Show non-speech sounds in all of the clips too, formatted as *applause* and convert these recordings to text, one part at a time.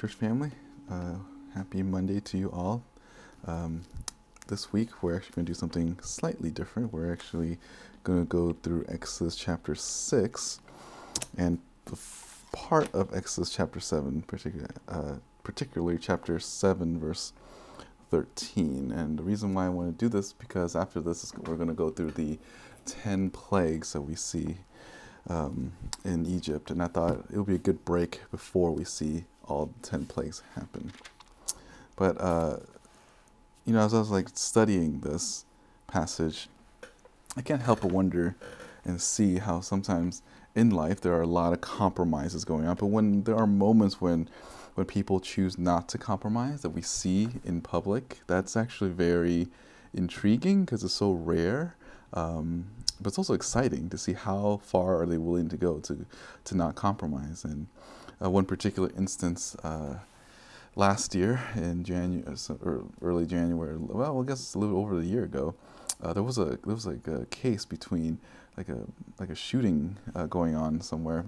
Church family. Uh, happy Monday to you all. Um, this week, we're actually going to do something slightly different. We're actually going to go through Exodus chapter 6 and the f- part of Exodus chapter 7, particular, uh, particularly chapter 7, verse 13. And the reason why I want to do this because after this, we're going to go through the 10 plagues that we see um, in Egypt. And I thought it would be a good break before we see all 10 plagues happen. But, uh, you know, as I was like studying this passage, I can't help but wonder and see how sometimes in life there are a lot of compromises going on. But when there are moments when when people choose not to compromise that we see in public, that's actually very intriguing because it's so rare. Um, but it's also exciting to see how far are they willing to go to to not compromise. And uh, one particular instance uh, last year in January uh, or early January. Well, I guess it's a little over a year ago, uh, there was a there was like a case between like a like a shooting uh, going on somewhere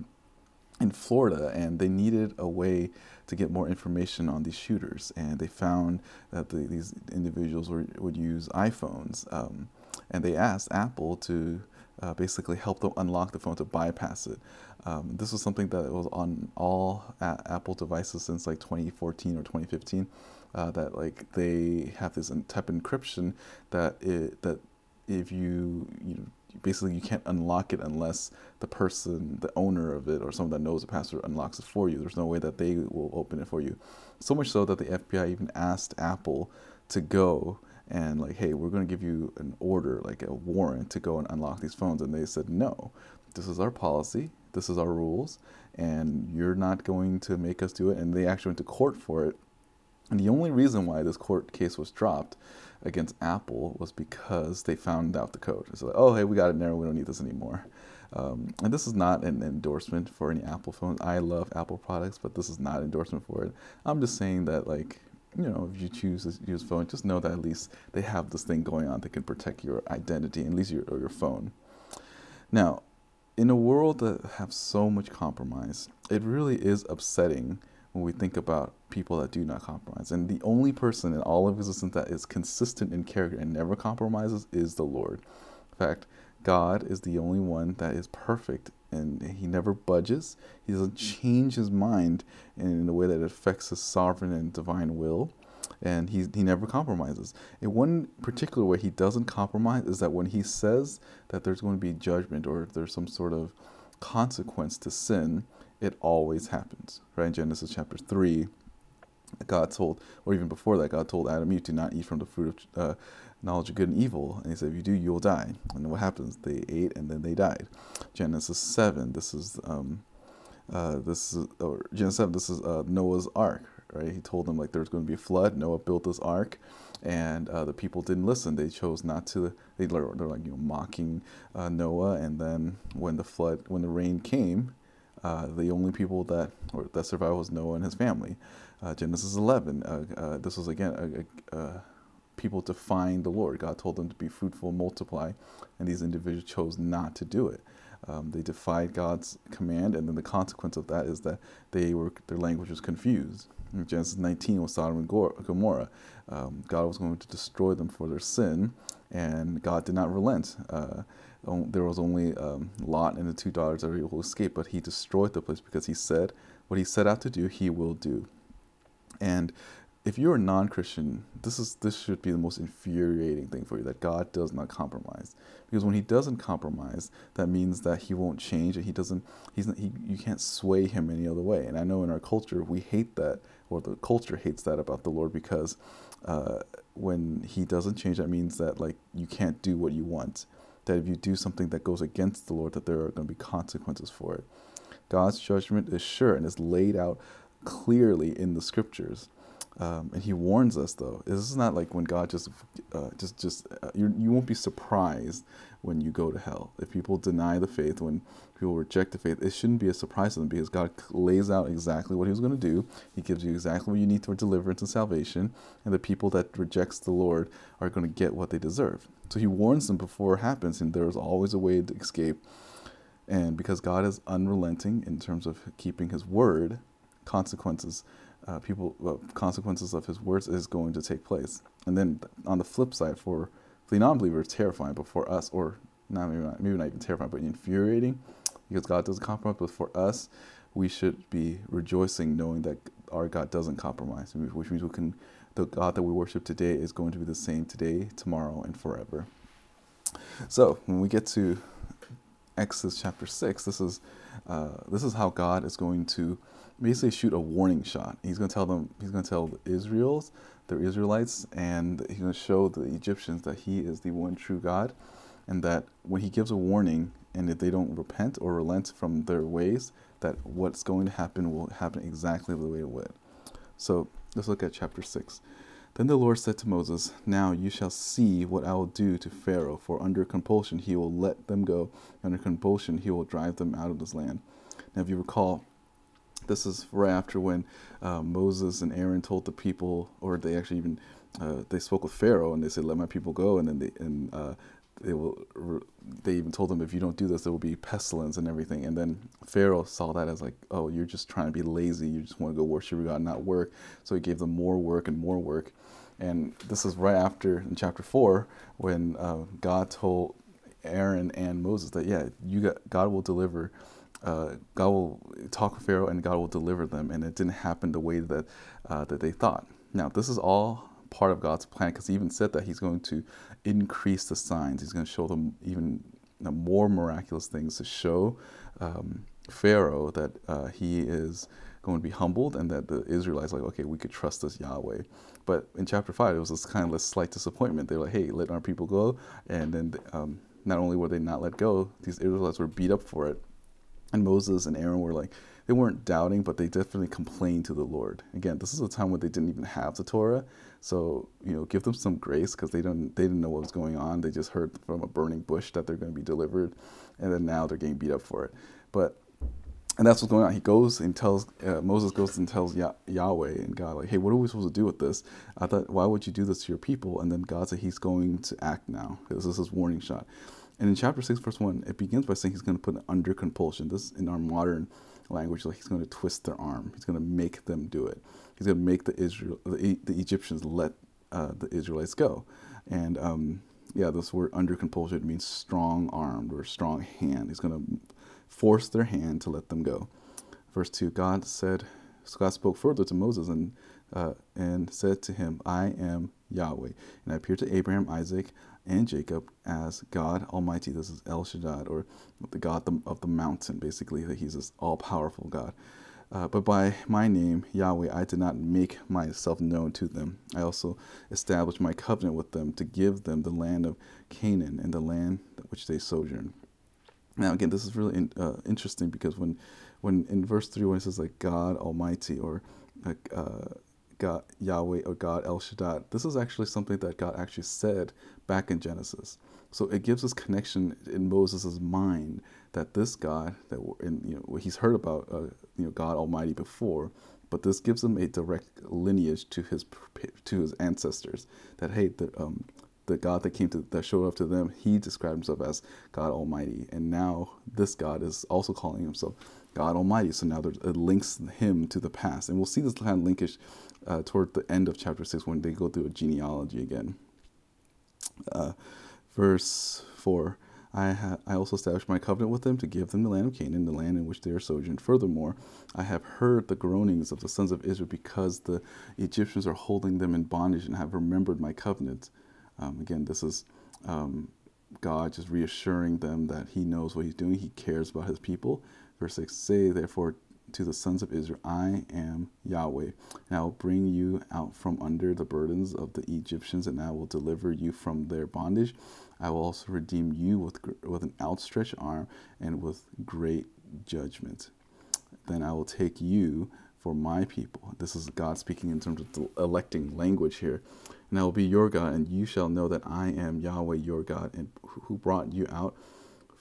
in Florida, and they needed a way to get more information on these shooters, and they found that the, these individuals were, would use iPhones, um, and they asked Apple to uh, basically help them unlock the phone to bypass it. Um, this was something that was on all a- Apple devices since like 2014 or 2015. Uh, that like they have this type of encryption that it, that if you you basically you can't unlock it unless the person, the owner of it, or someone that knows the password unlocks it for you. There's no way that they will open it for you. So much so that the FBI even asked Apple to go and like, hey, we're going to give you an order, like a warrant to go and unlock these phones, and they said no. This is our policy this is our rules, and you're not going to make us do it. And they actually went to court for it. And the only reason why this court case was dropped against Apple was because they found out the code. It's like, oh, hey, we got it now. We don't need this anymore. Um, and this is not an endorsement for any Apple phones. I love Apple products, but this is not an endorsement for it. I'm just saying that, like, you know, if you choose to use phone, just know that at least they have this thing going on that can protect your identity, at least your or your phone. Now, in a world that have so much compromise, it really is upsetting when we think about people that do not compromise. And the only person in all of existence that is consistent in character and never compromises is the Lord. In fact, God is the only one that is perfect and he never budges. He doesn't change his mind in a way that affects his sovereign and divine will and he, he never compromises. In one particular way he doesn't compromise is that when he says that there's going to be judgment or there's some sort of consequence to sin, it always happens. Right in Genesis chapter 3, God told, or even before that, God told Adam, you do not eat from the fruit of uh, knowledge of good and evil. And he said, if you do, you will die. And what happens? They ate and then they died. Genesis 7, this is, um, uh, this is, or Genesis 7, this is uh, Noah's ark, right? He told them like there's going to be a flood. Noah built this ark, and uh, the people didn't listen. They chose not to. They they're like you know mocking uh, Noah, and then when the flood, when the rain came, uh, the only people that or that survived was Noah and his family. Uh, Genesis 11. Uh, uh, this was again people to find the Lord. God told them to be fruitful, multiply, and these individuals chose not to do it. Um, they defied God's command, and then the consequence of that is that they were their language was confused. In Genesis 19 was Sodom and Gomorrah. Um, God was going to destroy them for their sin, and God did not relent. Uh, there was only um, Lot and the two daughters that were able to escape, but he destroyed the place because he said what he set out to do, he will do. And if you're a non-Christian, this is this should be the most infuriating thing for you that God does not compromise. Because when He doesn't compromise, that means that He won't change, and He doesn't. He's he. You can't sway Him any other way. And I know in our culture we hate that, or the culture hates that about the Lord because uh, when He doesn't change, that means that like you can't do what you want. That if you do something that goes against the Lord, that there are going to be consequences for it. God's judgment is sure and is laid out clearly in the Scriptures. Um, and he warns us though. This is not like when God just, uh, just, just uh, you, you won't be surprised when you go to hell. If people deny the faith, when people reject the faith, it shouldn't be a surprise to them because God lays out exactly what He was going to do. He gives you exactly what you need for deliverance and salvation, and the people that rejects the Lord are going to get what they deserve. So He warns them before it happens, and there is always a way to escape. And because God is unrelenting in terms of keeping His word, consequences uh, people uh, consequences of his words is going to take place. And then on the flip side, for the non-believer, terrifying, but for us, or not maybe not, maybe not even terrifying, but infuriating, because God doesn't compromise. But for us, we should be rejoicing, knowing that our God doesn't compromise, which means we can. The God that we worship today is going to be the same today, tomorrow, and forever. So when we get to Exodus chapter six, this is uh, this is how God is going to basically shoot a warning shot. He's going to tell them, he's going to tell the Israels, the Israelites, and he's going to show the Egyptians that he is the one true God, and that when he gives a warning, and if they don't repent or relent from their ways, that what's going to happen will happen exactly the way it would. So let's look at chapter 6. Then the Lord said to Moses, Now you shall see what I will do to Pharaoh, for under compulsion he will let them go, under compulsion he will drive them out of this land. Now, if you recall, this is right after when uh, Moses and Aaron told the people, or they actually even uh, they spoke with Pharaoh and they said, "Let my people go," and then they and uh, they will. They even told them, "If you don't do this, there will be pestilence and everything." And then Pharaoh saw that as like, "Oh, you're just trying to be lazy. You just want to go worship God, not work." So he gave them more work and more work. And this is right after in chapter four when uh, God told Aaron and Moses that, "Yeah, you got God will deliver." Uh, God will talk with Pharaoh and God will deliver them, and it didn't happen the way that uh, that they thought. Now, this is all part of God's plan because He even said that He's going to increase the signs. He's going to show them even more miraculous things to show um, Pharaoh that uh, he is going to be humbled and that the Israelites like, okay, we could trust this Yahweh. But in chapter five, it was this kind of a slight disappointment. They were like, hey, let our people go, and then um, not only were they not let go, these Israelites were beat up for it and Moses and Aaron were like, they weren't doubting, but they definitely complained to the Lord. Again, this is a time where they didn't even have the Torah, so you know, give them some grace because they don't they didn't know what was going on. They just heard from a burning bush that they're going to be delivered, and then now they're getting beat up for it. But and that's what's going on. He goes and tells uh, Moses goes and tells Yah- Yahweh and God like, "Hey, what are we supposed to do with this? I thought, why would you do this to your people?" And then God said He's going to act now this is his warning shot. And in chapter 6, verse 1, it begins by saying he's going to put under compulsion. This, in our modern language, like he's going to twist their arm. He's going to make them do it. He's going to make the Israel, the, the Egyptians let uh, the Israelites go. And um, yeah, this word under compulsion means strong armed or strong hand. He's going to force their hand to let them go. Verse 2 God said, God spoke further to Moses and, uh, and said to him, I am Yahweh. And I appeared to Abraham, Isaac, and Jacob as God Almighty. This is El Shaddai, or the God of the mountain, basically, that He's this all powerful God. Uh, but by my name, Yahweh, I did not make myself known to them. I also established my covenant with them to give them the land of Canaan and the land which they sojourn. Now, again, this is really in, uh, interesting because when, when in verse 3, when it says like God Almighty or like, uh, God Yahweh or God El Shaddai. This is actually something that God actually said back in Genesis. So it gives us connection in Moses' mind that this God that in, you know he's heard about uh, you know God Almighty before, but this gives him a direct lineage to his to his ancestors. That hey, the um, the God that came to that showed up to them, he described himself as God Almighty, and now this God is also calling himself God Almighty. So now it links him to the past, and we'll see this kind of linkage uh, toward the end of chapter 6 when they go through a genealogy again. Uh, verse 4 I, ha- I also established my covenant with them to give them the land of Canaan, the land in which they are sojourned. Furthermore, I have heard the groanings of the sons of Israel because the Egyptians are holding them in bondage and have remembered my covenant. Um, again, this is um, God just reassuring them that He knows what He's doing, He cares about His people. Verse 6 Say, therefore, to the sons of Israel, I am Yahweh, and I will bring you out from under the burdens of the Egyptians, and I will deliver you from their bondage. I will also redeem you with, with an outstretched arm and with great judgment. Then I will take you for my people. This is God speaking in terms of electing language here. And I will be your God, and you shall know that I am Yahweh your God, and who brought you out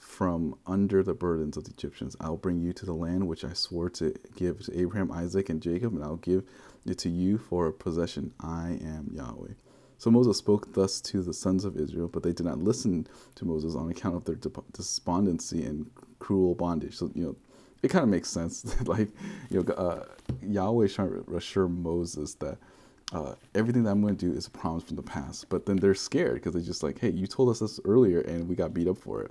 from under the burdens of the Egyptians. I'll bring you to the land which I swore to give to Abraham, Isaac, and Jacob, and I'll give it to you for a possession. I am Yahweh. So Moses spoke thus to the sons of Israel, but they did not listen to Moses on account of their despondency and cruel bondage. So, you know, it kind of makes sense. *laughs* that like, you know, uh, Yahweh is trying to assure Moses that uh, everything that I'm going to do is a promise from the past. But then they're scared because they're just like, hey, you told us this earlier and we got beat up for it.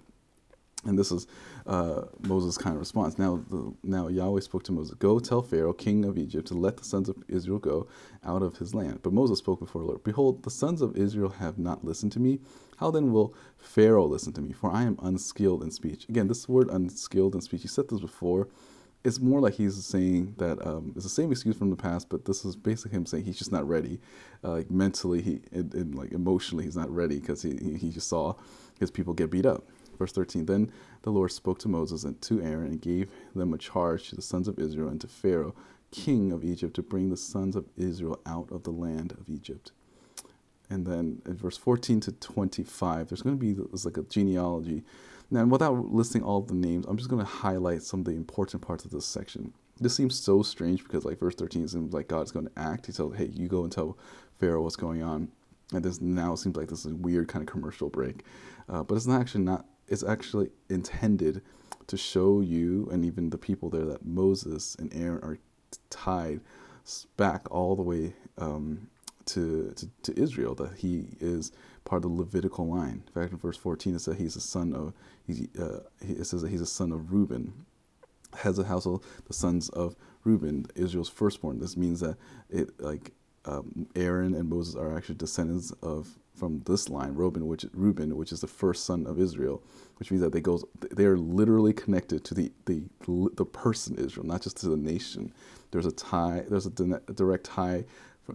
And this is uh, Moses' kind of response. Now, the, now Yahweh spoke to Moses, "Go tell Pharaoh, king of Egypt, to let the sons of Israel go out of his land." But Moses spoke before the Lord, "Behold, the sons of Israel have not listened to me. How then will Pharaoh listen to me? For I am unskilled in speech." Again, this word "unskilled in speech." He said this before. It's more like he's saying that um, it's the same excuse from the past, but this is basically him saying he's just not ready, uh, like mentally, he and, and, like emotionally, he's not ready because he, he he just saw his people get beat up. Verse 13 Then the Lord spoke to Moses and to Aaron and gave them a charge to the sons of Israel and to Pharaoh, king of Egypt, to bring the sons of Israel out of the land of Egypt. And then in verse 14 to 25, there's going to be there's like a genealogy. Now, without listing all the names, I'm just going to highlight some of the important parts of this section. This seems so strange because, like, verse 13 seems like God's going to act. He tells, hey, you go and tell Pharaoh what's going on. And this now seems like this is a weird kind of commercial break. Uh, but it's not actually not is actually intended to show you and even the people there that Moses and Aaron are tied back all the way um, to, to, to Israel, that he is part of the Levitical line. In fact, in verse 14, it says he's a son of, he, uh, it says that he's a son of Reuben. Heads of household, the sons of Reuben, Israel's firstborn. This means that it like um, Aaron and Moses are actually descendants of from this line, Reuben, which Reuben, which is the first son of Israel, which means that they goes they are literally connected to the the the person Israel, not just to the nation. There's a tie. There's a, direct tie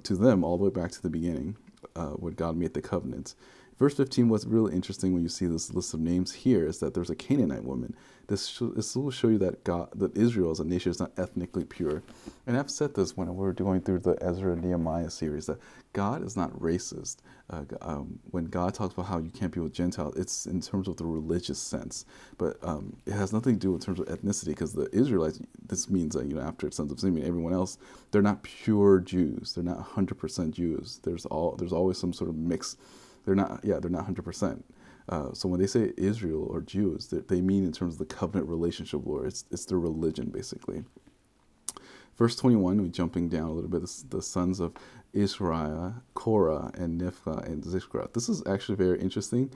to them all the way back to the beginning, uh, when God made the covenant. Verse 15, what's really interesting when you see this list of names here is that there's a Canaanite woman. This, sh- this will show you that God, that Israel as a nation is not ethnically pure. And I've said this when we were going through the Ezra Nehemiah series that God is not racist. Uh, um, when God talks about how you can't be with Gentiles, it's in terms of the religious sense, but um, it has nothing to do in terms of ethnicity because the Israelites. This means that you know after sons of Simeon, everyone else, they're not pure Jews. They're not 100% Jews. There's all there's always some sort of mix they're not, yeah, they're not 100%. Uh, so when they say Izhar or Jews, they, they mean in terms of the covenant relationship, Lord. It's, it's their religion, basically. Verse 21, we're jumping down a little bit, the sons of Israel, Korah, and Nephah, and Zikra. This is actually very interesting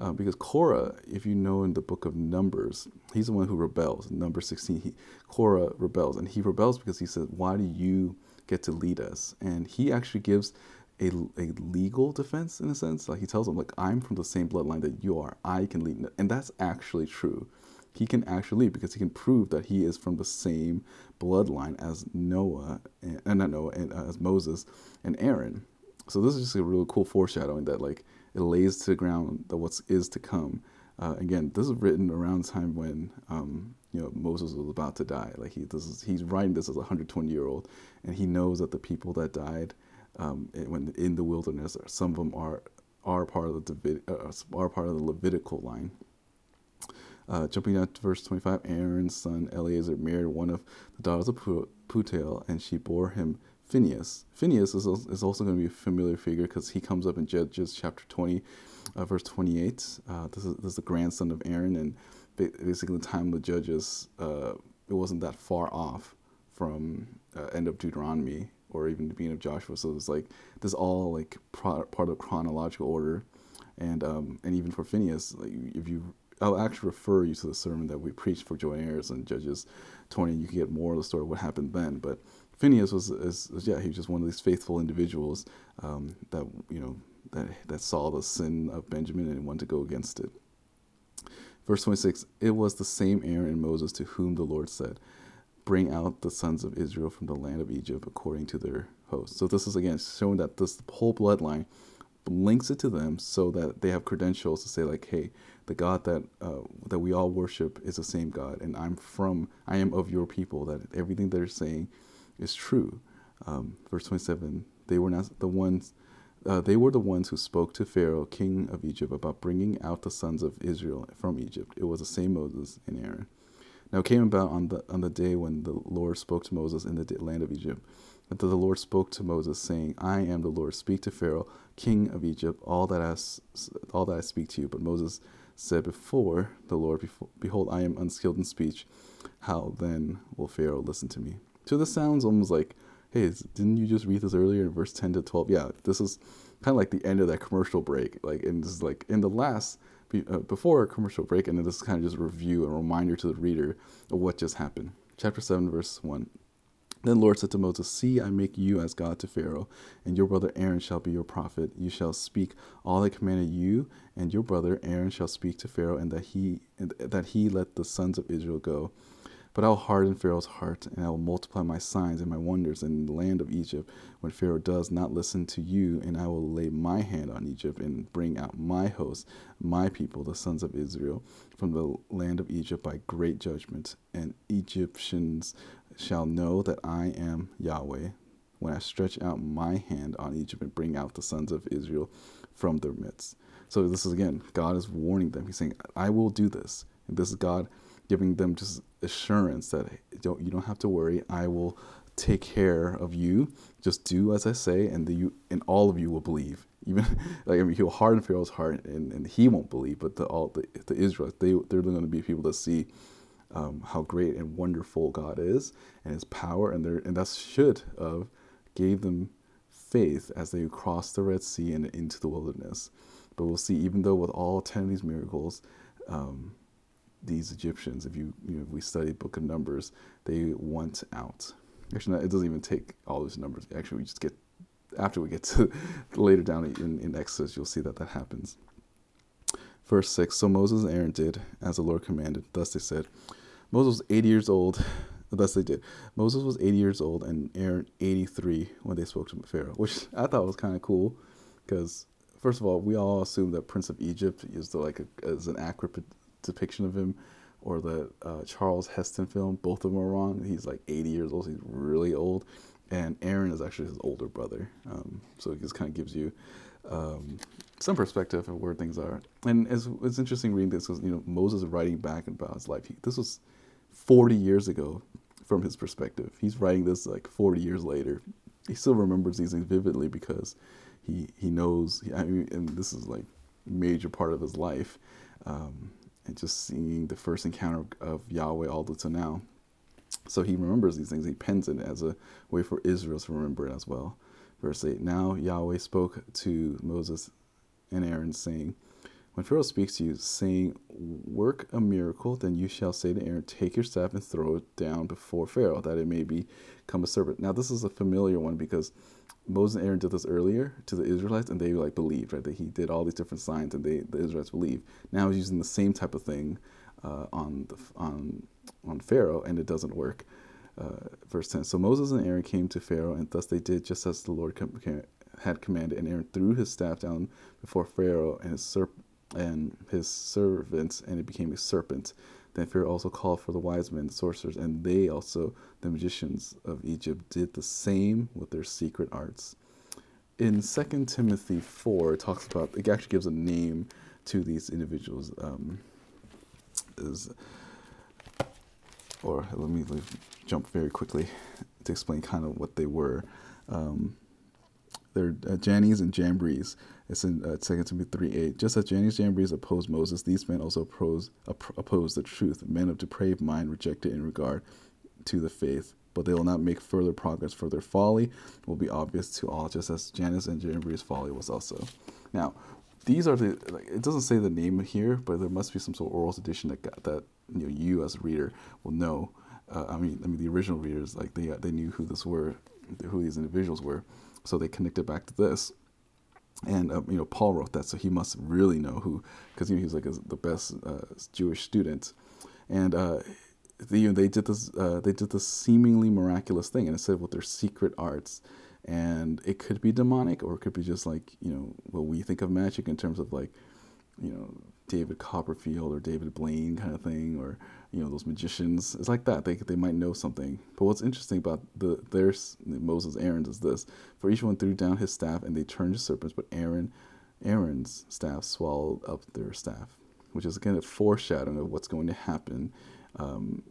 uh, because Korah, if you know in the book of Numbers, he's the one who rebels. Number 16, he, Korah rebels. And he rebels because he says, Why do you get to lead us? And he actually gives a, a legal defense in a sense. Like he tells them, like, I'm from the same bloodline that you are. I can lead. And that's actually true. He can actually lead because he can prove that he is from the same bloodline as Noah, and, and not Noah, and uh, as Moses and Aaron. So this is just a really cool foreshadowing that like it lays to the ground that what is to come. Uh, again, this is written around the time when um, you know Moses was about to die. Like he this is he's writing this as a 120 year old, and he knows that the people that died um, when in the wilderness. Some of them are are part of the uh, are part of the Levitical line. Uh, jumping down to verse 25, Aaron's son Eleazar married one of the daughters of Putiel, and she bore him Phineas. Phineas is, is also going to be a familiar figure because he comes up in Judges chapter 20, uh, verse 28. Uh, this, is, this is the grandson of Aaron, and basically the time of the Judges, uh, it wasn't that far off from uh, end of Deuteronomy or even the beginning of Joshua. So it's like this all like part of chronological order, and um, and even for Phineas, like if you, I'll actually refer you to the sermon that we preached for Joy and Judges 20. You can get more of the story of what happened then, but. Phineas was, is, is, yeah, he was just one of these faithful individuals um, that you know that that saw the sin of Benjamin and wanted to go against it. Verse 26 It was the same Aaron and Moses to whom the Lord said, bring out the sons of Israel from the land of Egypt according to their hosts. So this is again showing that this whole bloodline links it to them so that they have credentials to say like, hey, the God that uh, that we all worship is the same God, and I'm from, I am of your people. That everything they're saying is true. Um, verse 27: They were not the ones. Uh, they were the ones who spoke to Pharaoh, king of Egypt, about bringing out the sons of Israel from Egypt. It was the same Moses and Aaron. Now it came about on the on the day when the Lord spoke to Moses in the land of Egypt, that the Lord spoke to Moses, saying, "I am the Lord. Speak to Pharaoh, king of Egypt, all that I all that I speak to you." But Moses said before the Lord, Behold, I am unskilled in speech. How then will Pharaoh listen to me? So this sounds almost like, hey, didn't you just read this earlier in verse 10 to 12? Yeah, this is kind of like the end of that commercial break. Like, and this is like in the last, uh, before a commercial break, and then this is kind of just a review, a reminder to the reader of what just happened. Chapter 7, verse 1. Then Lord said to Moses, See, I make you as God to Pharaoh, and your brother Aaron shall be your prophet. You shall speak all I commanded you, and your brother Aaron shall speak to Pharaoh, and that he and that he let the sons of Israel go. But I will harden Pharaoh's heart, and I will multiply my signs and my wonders in the land of Egypt when Pharaoh does not listen to you, and I will lay my hand on Egypt and bring out my host, my people, the sons of Israel, from the land of Egypt by great judgment. And Egyptians shall know that I am Yahweh when I stretch out my hand on Egypt and bring out the sons of Israel from their midst. So this is again, God is warning them. He's saying, I will do this. And this is God giving them just assurance that don't you don't have to worry. I will take care of you. Just do as I say, and the, you and all of you will believe. *laughs* Even like I mean, he'll harden Pharaoh's heart, and, and he won't believe. But the all the, the Israelites, they they're going to be people that see um, how great and wonderful God is, and His power, and their and that should have gave them faith as they crossed the Red Sea and into the wilderness. But we'll see, even though with all ten of these miracles. Um, these Egyptians, if you, you know, if we study Book of Numbers, they want out. Actually, it doesn't even take all those numbers. Actually, we just get after we get to *laughs* later down in, in Exodus, you'll see that that happens. Verse 6 So Moses and Aaron did as the Lord commanded. Thus they said, Moses was 80 years old. Thus they did. Moses was 80 years old and Aaron 83 when they spoke to Pharaoh, *laughs* which I thought was kind of cool because, first of all, we all assume that Prince of Egypt is the, like a, is an accurate depiction of him, or the uh, Charlton Heston film. Both of them are wrong. He's like 80 years old. he's really old, and Aaron is actually his older brother. Um, so it just kind of gives you um, some perspective of where things are. And it's, it's interesting reading this because you know Moses is writing back about his life. He, this was 40 years ago from his perspective. He's writing this like 40 years later. He still remembers these things vividly because he he knows. I mean, and this is like major part of his life. Um, and just seeing the first encounter of Yahweh all the to now. So he remembers these things. He pens it as a way for Israel to remember it as well. Verse 8 Now Yahweh spoke to Moses and Aaron, saying, When Pharaoh speaks to you, saying, Work a miracle, then you shall say to Aaron, Take your staff and throw it down before Pharaoh, that it may become a serpent. Now, this is a familiar one because Moses and Aaron did this earlier to the Israelites, and they like believed, right? That he did all these different signs, and they the Israelites believed. Now he's using the same type of thing uh, on the on on Pharaoh, and it doesn't work. Uh, verse ten. So Moses and Aaron came to Pharaoh, and thus they did just as the Lord com- had commanded. And Aaron threw his staff down before Pharaoh and his serp- and his servants, and it became a serpent. Then Pharaoh also called for the wise men, the sorcerers, and they also, the magicians of Egypt, did the same with their secret arts. In 2 Timothy 4, it talks about, it actually gives a name to these individuals. Um, is, or let me, let me, jump very quickly to explain kind of what they were. Um, they're uh, Jannes and Jambres. It's in uh, 2 Timothy 3 8. Just as Jannes and Jambres opposed Moses, these men also oppose, oppose the truth. Men of depraved mind rejected in regard to the faith, but they will not make further progress, for their folly will be obvious to all, just as Jannes and Jambres' folly was also. Now, these are the, like, it doesn't say the name here, but there must be some sort of oral tradition that, got, that you, know, you as a reader will know. Uh, I mean, I mean, the original readers, like they, they knew who this were, who these individuals were. So they connected back to this. And uh, you know, Paul wrote that, so he must really know who, because you know, he was like a, the best uh, Jewish student. And uh, they, you know, they did this, uh, they did this seemingly miraculous thing, and it said with their secret arts, and it could be demonic, or it could be just like you know what we think of magic in terms of like, you know, David Copperfield or David Blaine kind of thing, or you know those magicians. It's like that. They they might know something. But what's interesting about the there's Moses Aaron's is this: for each one threw down his staff, and they turned to serpents. But Aaron, Aaron's staff swallowed up their staff, which is again a foreshadowing of what's going to happen, um,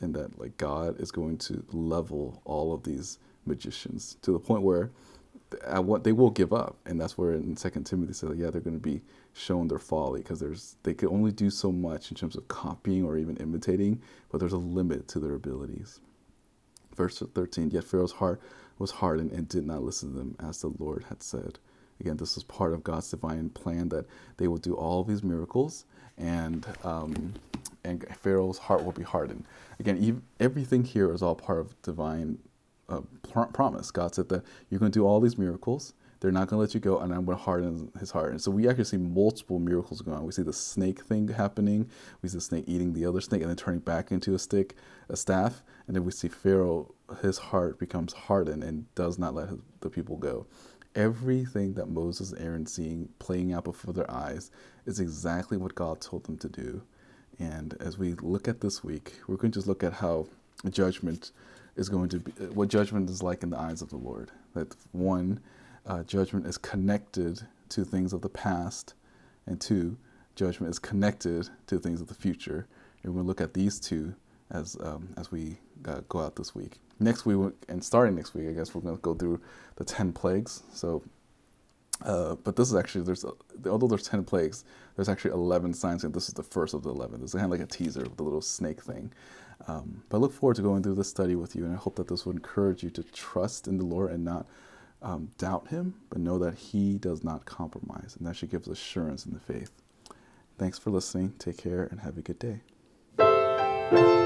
and that like God is going to level all of these magicians to the point where what they will give up, and that's where in Second Timothy says, yeah, they're going to be shown their folly because there's they can only do so much in terms of copying or even imitating, but there's a limit to their abilities. Verse 13, yet Pharaoh's heart was hardened and did not listen to them as the Lord had said. Again, this is part of God's divine plan that they will do all these miracles, and um, and Pharaoh's heart will be hardened. Again, everything here is all part of divine uh, promise. God said that you're going to do all these miracles. They're not going to let you go, and I'm going to harden his heart. And so we actually see multiple miracles going on. We see the snake thing happening. We see the snake eating the other snake and then turning back into a stick, a staff. And then we see Pharaoh, his heart becomes hardened and does not let his, the people go. Everything that Moses and Aaron seeing playing out before their eyes is exactly what God told them to do. And as we look at this week, we're going to just look at how judgment is going to be, what judgment is like in the eyes of the Lord. That one, uh, judgment is connected to things of the past, and two, judgment is connected to things of the future. And to look at these two as um, as we uh, go out this week. Next week, and starting next week, I guess we're going to go through the ten plagues. So, uh, but this is actually there's although there's ten plagues, there's actually eleven signs, and this is the first of the eleven. This is kind of like a teaser of the little snake thing. Um, but I look forward to going through this study with you, and I hope that this will encourage you to trust in the Lord and not um, doubt Him, but know that He does not compromise, and that should give us assurance in the faith. Thanks for listening. Take care and have a good day.